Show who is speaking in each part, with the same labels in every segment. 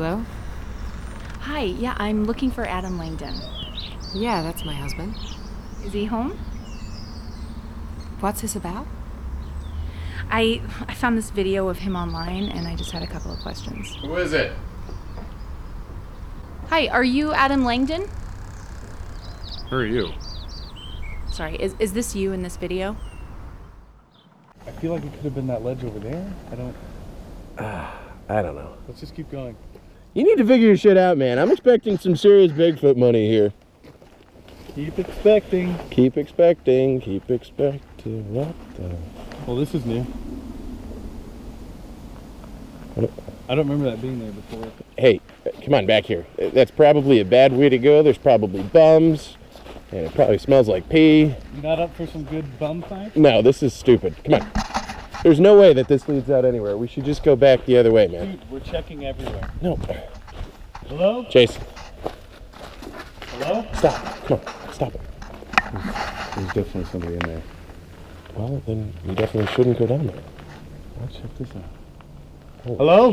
Speaker 1: Hello?
Speaker 2: Hi, yeah, I'm looking for Adam Langdon.
Speaker 1: Yeah, that's my husband.
Speaker 2: Is he home?
Speaker 1: What's this about?
Speaker 2: I I found this video of him online and I just had a couple of questions.
Speaker 3: Who is it?
Speaker 2: Hi, are you Adam Langdon?
Speaker 3: Who are you?
Speaker 2: Sorry, is, is this you in this video?
Speaker 4: I feel like it could have been that ledge over there. I don't.
Speaker 5: I don't know.
Speaker 4: Let's just keep going.
Speaker 5: You need to figure your shit out, man. I'm expecting some serious Bigfoot money here.
Speaker 4: Keep expecting.
Speaker 5: Keep expecting, keep expecting. What the?
Speaker 4: Well, this is new.
Speaker 5: I don't-
Speaker 4: remember that being there before.
Speaker 5: Hey, come on back here. That's probably a bad way to go. There's probably bums, and it probably smells like pee.
Speaker 4: You not up for some good bum fight?
Speaker 5: No, this is stupid. Come on. There's no way that this leads out anywhere. We should just go back the other way, man.
Speaker 4: Dude, we're checking everywhere.
Speaker 5: No.
Speaker 4: Hello?
Speaker 5: Jason,
Speaker 4: Hello?
Speaker 5: stop. Come on, stop it.
Speaker 4: There's definitely somebody in there.
Speaker 5: Well, then you definitely shouldn't go down there.
Speaker 4: Let's check this out.
Speaker 5: Oh,
Speaker 4: Hello?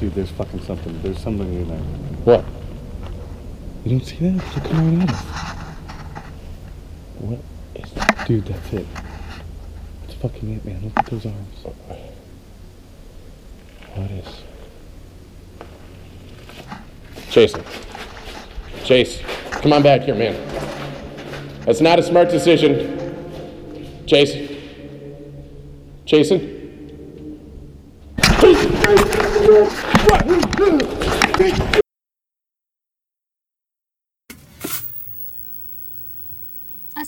Speaker 4: Dude, there's fucking something. There's somebody in there.
Speaker 5: What?
Speaker 4: You don't see that? They're coming right at us.
Speaker 5: What is that?
Speaker 4: Dude, that's it. Fucking it, man. Look at those arms.
Speaker 5: What is? Jason. Chase, come on back here, man. That's not a smart decision. Jason. Jason?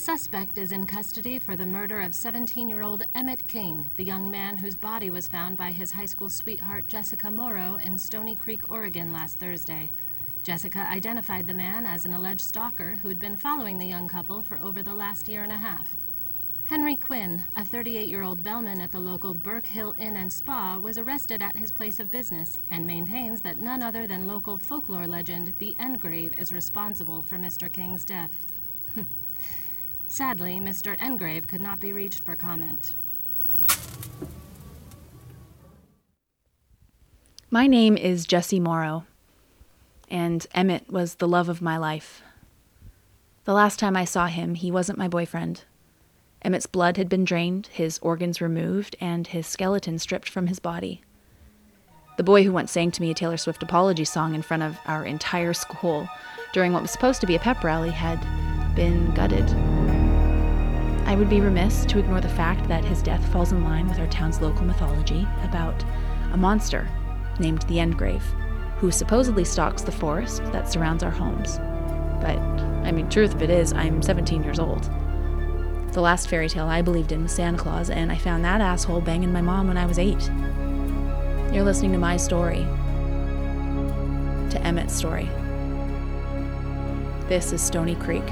Speaker 6: Suspect is in custody for the murder of 17 year old Emmett King, the young man whose body was found by his high school sweetheart Jessica Morrow in Stony Creek, Oregon last Thursday. Jessica identified the man as an alleged stalker who had been following the young couple for over the last year and a half. Henry Quinn, a 38 year old bellman at the local Burke Hill Inn and Spa, was arrested at his place of business and maintains that none other than local folklore legend, the Engrave, is responsible for Mr. King's death. Sadly, Mr. Engrave could not be reached for comment.
Speaker 2: My name is Jesse Morrow, and Emmett was the love of my life. The last time I saw him, he wasn't my boyfriend. Emmett's blood had been drained, his organs removed, and his skeleton stripped from his body. The boy who once sang to me a Taylor Swift apology song in front of our entire school during what was supposed to be a pep rally had been gutted. I would be remiss to ignore the fact that his death falls in line with our town's local mythology about a monster named the Endgrave, who supposedly stalks the forest that surrounds our homes. But, I mean, truth of it is, I'm 17 years old. The last fairy tale I believed in was Santa Claus, and I found that asshole banging my mom when I was eight. You're listening to my story, to Emmett's story. This is Stony Creek.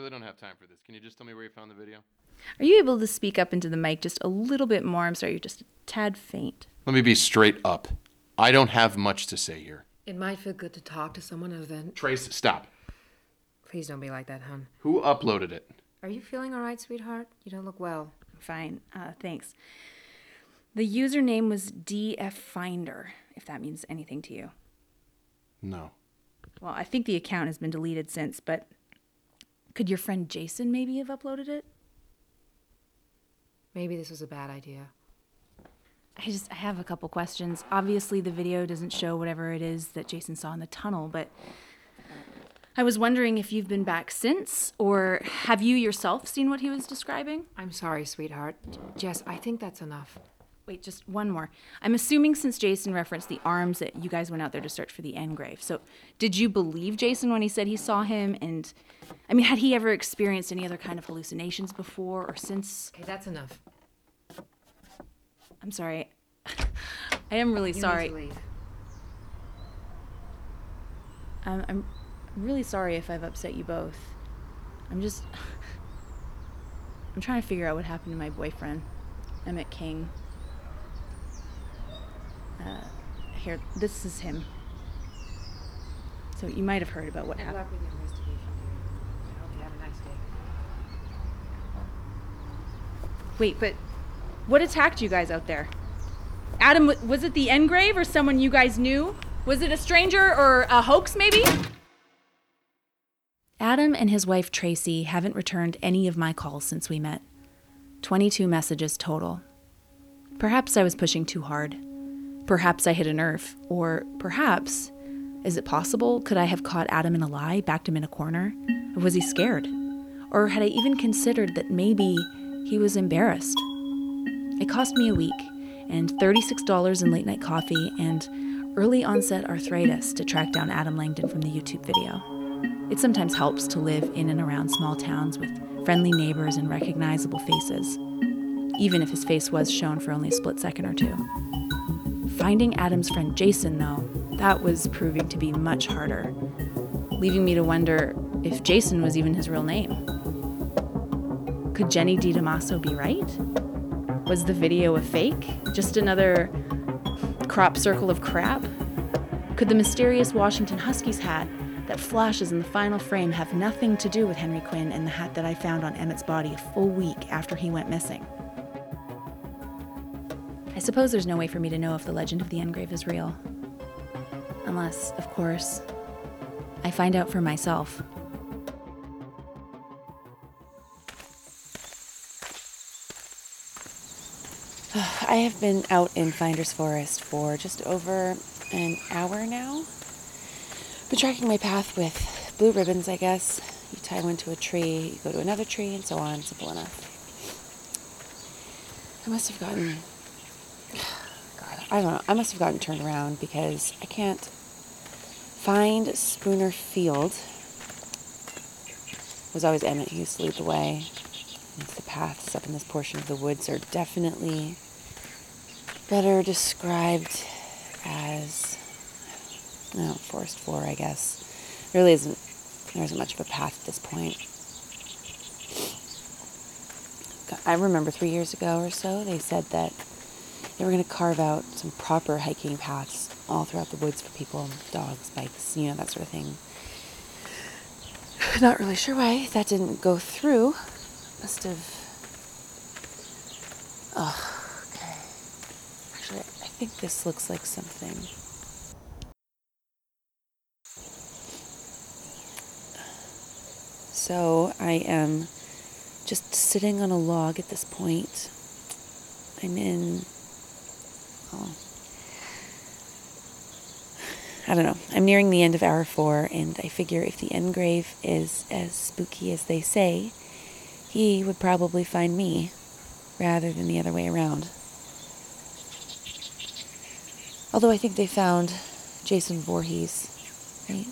Speaker 3: Really don't have time for this. Can you just tell me where you found the video?
Speaker 2: Are you able to speak up into the mic just a little bit more? I'm sorry, you're just a tad faint.
Speaker 3: Let me be straight up. I don't have much to say here.
Speaker 1: It might feel good to talk to someone other than.
Speaker 3: Trace, stop.
Speaker 1: Please don't be like that, hon.
Speaker 3: Who uploaded it?
Speaker 1: Are you feeling all right, sweetheart? You don't look well.
Speaker 2: Fine, uh, thanks. The username was DF Finder, if that means anything to you.
Speaker 3: No.
Speaker 2: Well, I think the account has been deleted since, but could your friend Jason maybe have uploaded it?
Speaker 1: Maybe this was a bad idea.
Speaker 2: I just I have a couple questions. Obviously, the video doesn't show whatever it is that Jason saw in the tunnel, but I was wondering if you've been back since, or have you yourself seen what he was describing?
Speaker 1: I'm sorry, sweetheart. Jess, I think that's enough.
Speaker 2: Wait, just one more. I'm assuming since Jason referenced the arms that you guys went out there to search for the engrave. So, did you believe Jason when he said he saw him? And, I mean, had he ever experienced any other kind of hallucinations before or since?
Speaker 1: Okay, that's enough.
Speaker 2: I'm sorry. I am really
Speaker 1: You need
Speaker 2: sorry.
Speaker 1: to leave.
Speaker 2: I'm, I'm really sorry if I've upset you both. I'm just. I'm trying to figure out what happened to my boyfriend, Emmett King. Uh, here, this is him. So you might have heard about what
Speaker 1: Good
Speaker 2: happened.
Speaker 1: luck with your investigation, dear. I hope you have a nice day.
Speaker 2: Wait, but what attacked you guys out there? Adam, was it the Engrave or someone you guys knew? Was it a stranger or a hoax, maybe? Adam and his wife Tracy haven't returned any of my calls since we met. 22 messages total. Perhaps I was pushing too hard. Perhaps I hit a nerve. Or perhaps, is it possible, could I have caught Adam in a lie, backed him in a corner? Or was he scared? Or had I even considered that maybe he was embarrassed? It cost me a week and $36 in late night coffee and early onset arthritis to track down Adam Langdon from the YouTube video. It sometimes helps to live in and around small towns with friendly neighbors and recognizable faces, even if his face was shown for only a split second or two. Finding Adam's friend Jason, though, that was proving to be much harder, leaving me to wonder if Jason was even his real name. Could Jenny DiDamasso be right? Was the video a fake? Just another crop circle of crap? Could the mysterious Washington Huskies hat that flashes in the final frame have nothing to do with Henry Quinn and the hat that I found on Emmett's body a full week after he went missing? I suppose there's no way for me to know if the legend of the Engrave is real. Unless, of course, I find out for myself. I have been out in Finders Forest for just over an hour now. Been tracking my path with blue ribbons, I guess. You tie one to a tree, you go to another tree, and so on. Simple enough. I must have gotten. I don't know. I must have gotten turned around because I can't find Spooner Field. It was always Emmett who used to lead the way. The paths up in this portion of the woods are definitely better described as know, forest floor, I guess. Really isn't there isn't much of a path at this point. I remember three years ago or so, they said that they were going to carve out some proper hiking paths all throughout the woods for people, dogs, bikes, you know, that sort of thing. Not really sure why that didn't go through. Must have. Oh, okay. Actually, I think this looks like something. So I am just sitting on a log at this point. I'm in. Oh. I don't know. I'm nearing the end of hour four, and I figure if the Engrave is as spooky as they say, he would probably find me rather than the other way around. Although I think they found Jason Voorhees, right?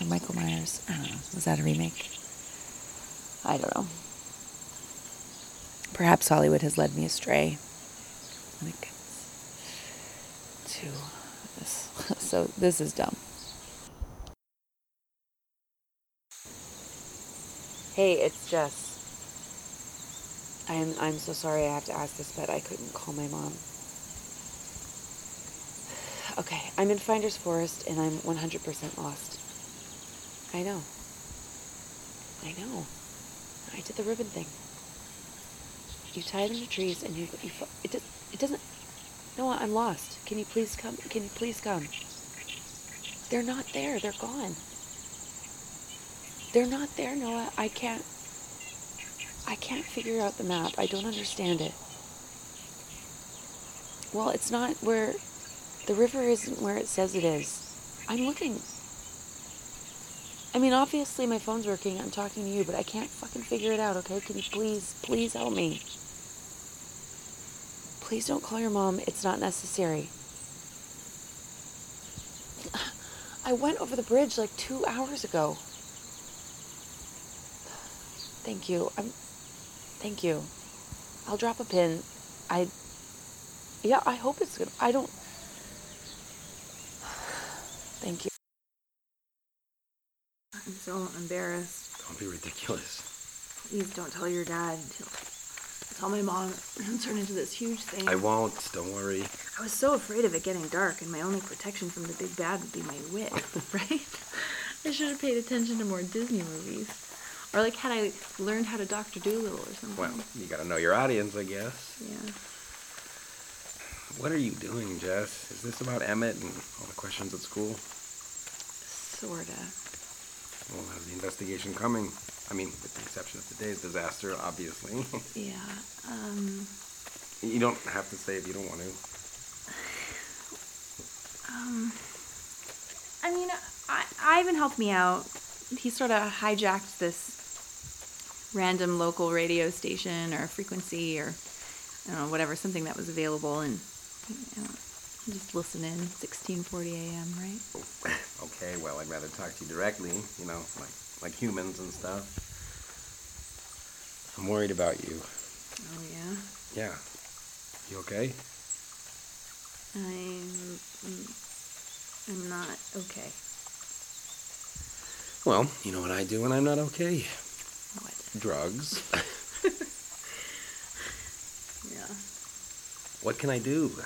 Speaker 2: Or Michael Myers. I don't know. Was that a remake? I don't know. Perhaps Hollywood has led me astray when it comes to this. So this is dumb. Hey, it's Jess. I'm I'm so sorry I have to ask this, but I couldn't call my mom. Okay, I'm in Finders Forest and I'm 100% lost. I know. I know. I did the ribbon thing. You tie them to trees and you, you it, does, it doesn't. No, I'm lost. Can you please come? Can you please come? They're not there. They're gone. They're not there, Noah. I can't. I can't figure out the map. I don't understand it.
Speaker 7: Well, it's not where. The river isn't where it says it is. I'm looking. I mean, obviously my phone's working. I'm talking to you, but I can't fucking figure it out, okay? Can you please, please help me? Please don't call your mom. It's not necessary. I went over the bridge like two hours ago. Thank you. I'm. Thank you. I'll drop a pin. I. Yeah, I hope it's good. I don't. Thank you.
Speaker 2: I'm so embarrassed.
Speaker 8: Don't be ridiculous.
Speaker 2: Please don't tell your dad. Tell my mom and turn into this huge thing.
Speaker 8: I won't. Don't worry.
Speaker 2: I was so afraid of it getting dark, and my only protection from the big bad would be my wit, right? I should have paid attention to more Disney movies. Or, like, had I learned how to Dr. Dolittle or something.
Speaker 8: Well, you gotta know your audience, I guess.
Speaker 2: Yeah.
Speaker 8: What are you doing, Jess? Is this about Emmett and all the questions at school?
Speaker 2: Sorta.
Speaker 8: Well, how's the investigation coming? I mean, with the exception of today's disaster, obviously.
Speaker 2: Yeah. Um.
Speaker 8: you don't have to say if you don't want to.
Speaker 2: Um. I mean, I, Ivan helped me out. He sort of hijacked this random local radio station or frequency or I don't know whatever something that was available and you know, just listen in 16:40 a.m. Right?
Speaker 8: Okay, well, I'd rather talk to you directly, you know, like like humans and stuff. I'm worried about you.
Speaker 2: Oh yeah.
Speaker 8: Yeah. You okay?
Speaker 2: I'm. I'm not okay.
Speaker 8: Well, you know what I do when I'm not okay?
Speaker 2: What?
Speaker 8: Drugs.
Speaker 2: Yeah.
Speaker 8: what can I do?
Speaker 2: Uh,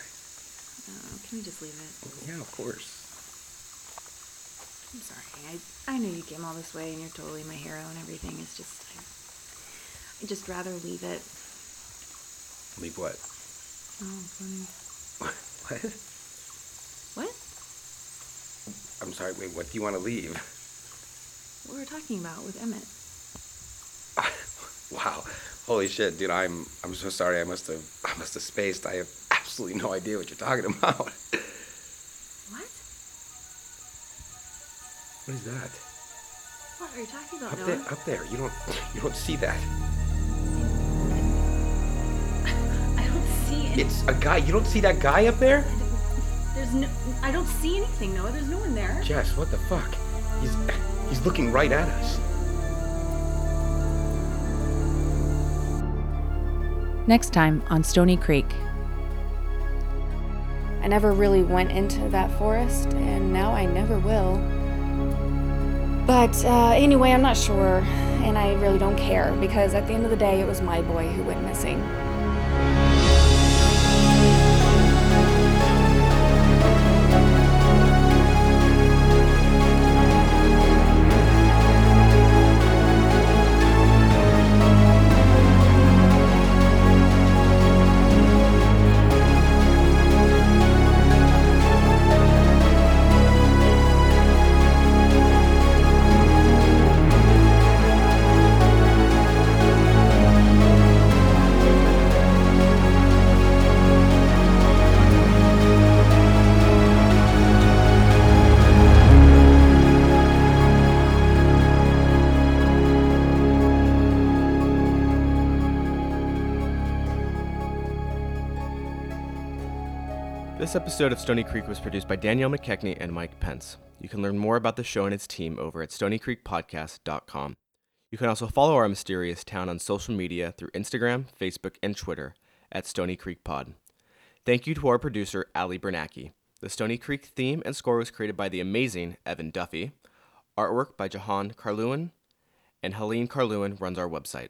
Speaker 2: can we just leave it?
Speaker 8: Yeah, of course.
Speaker 2: I'm sorry. I I know you came all this way and you're totally my hero and everything. It's just I, I'd just rather leave it.
Speaker 8: Leave what?
Speaker 2: Oh, funny.
Speaker 8: What?
Speaker 2: What?
Speaker 8: I'm sorry, wait, what do you want to leave?
Speaker 2: What were we talking about with Emmett?
Speaker 8: Wow. Holy shit, dude, I'm I'm so sorry. I must have I must have spaced. I have absolutely no idea what you're talking about. What is that?
Speaker 2: What are you talking about,
Speaker 8: Up
Speaker 2: Noah?
Speaker 8: there, up there. You don't you don't see that.
Speaker 2: I don't see any.
Speaker 8: It's a guy. You don't see that guy up there?
Speaker 2: There's no. I don't see anything, Noah. There's no one there.
Speaker 8: Jess, what the fuck? He's he's looking right at us.
Speaker 2: Next time on Stony Creek.
Speaker 7: I never really went into that forest, and now I never will. But uh, anyway, I'm not sure, and I really don't care because at the end of the day, it was my boy who went missing.
Speaker 9: This episode of Stony Creek was produced by Danielle McKechnie and Mike Pence. You can learn more about the show and its team over at stonycreekpodcast.com. You can also follow our mysterious town on social media through Instagram, Facebook, and Twitter at Stony Creek Pod. Thank you to our producer, Ali Bernacki. The Stony Creek theme and score was created by the amazing Evan Duffy. Artwork by Jahan Carlewin, and Helene Carlewin runs our website.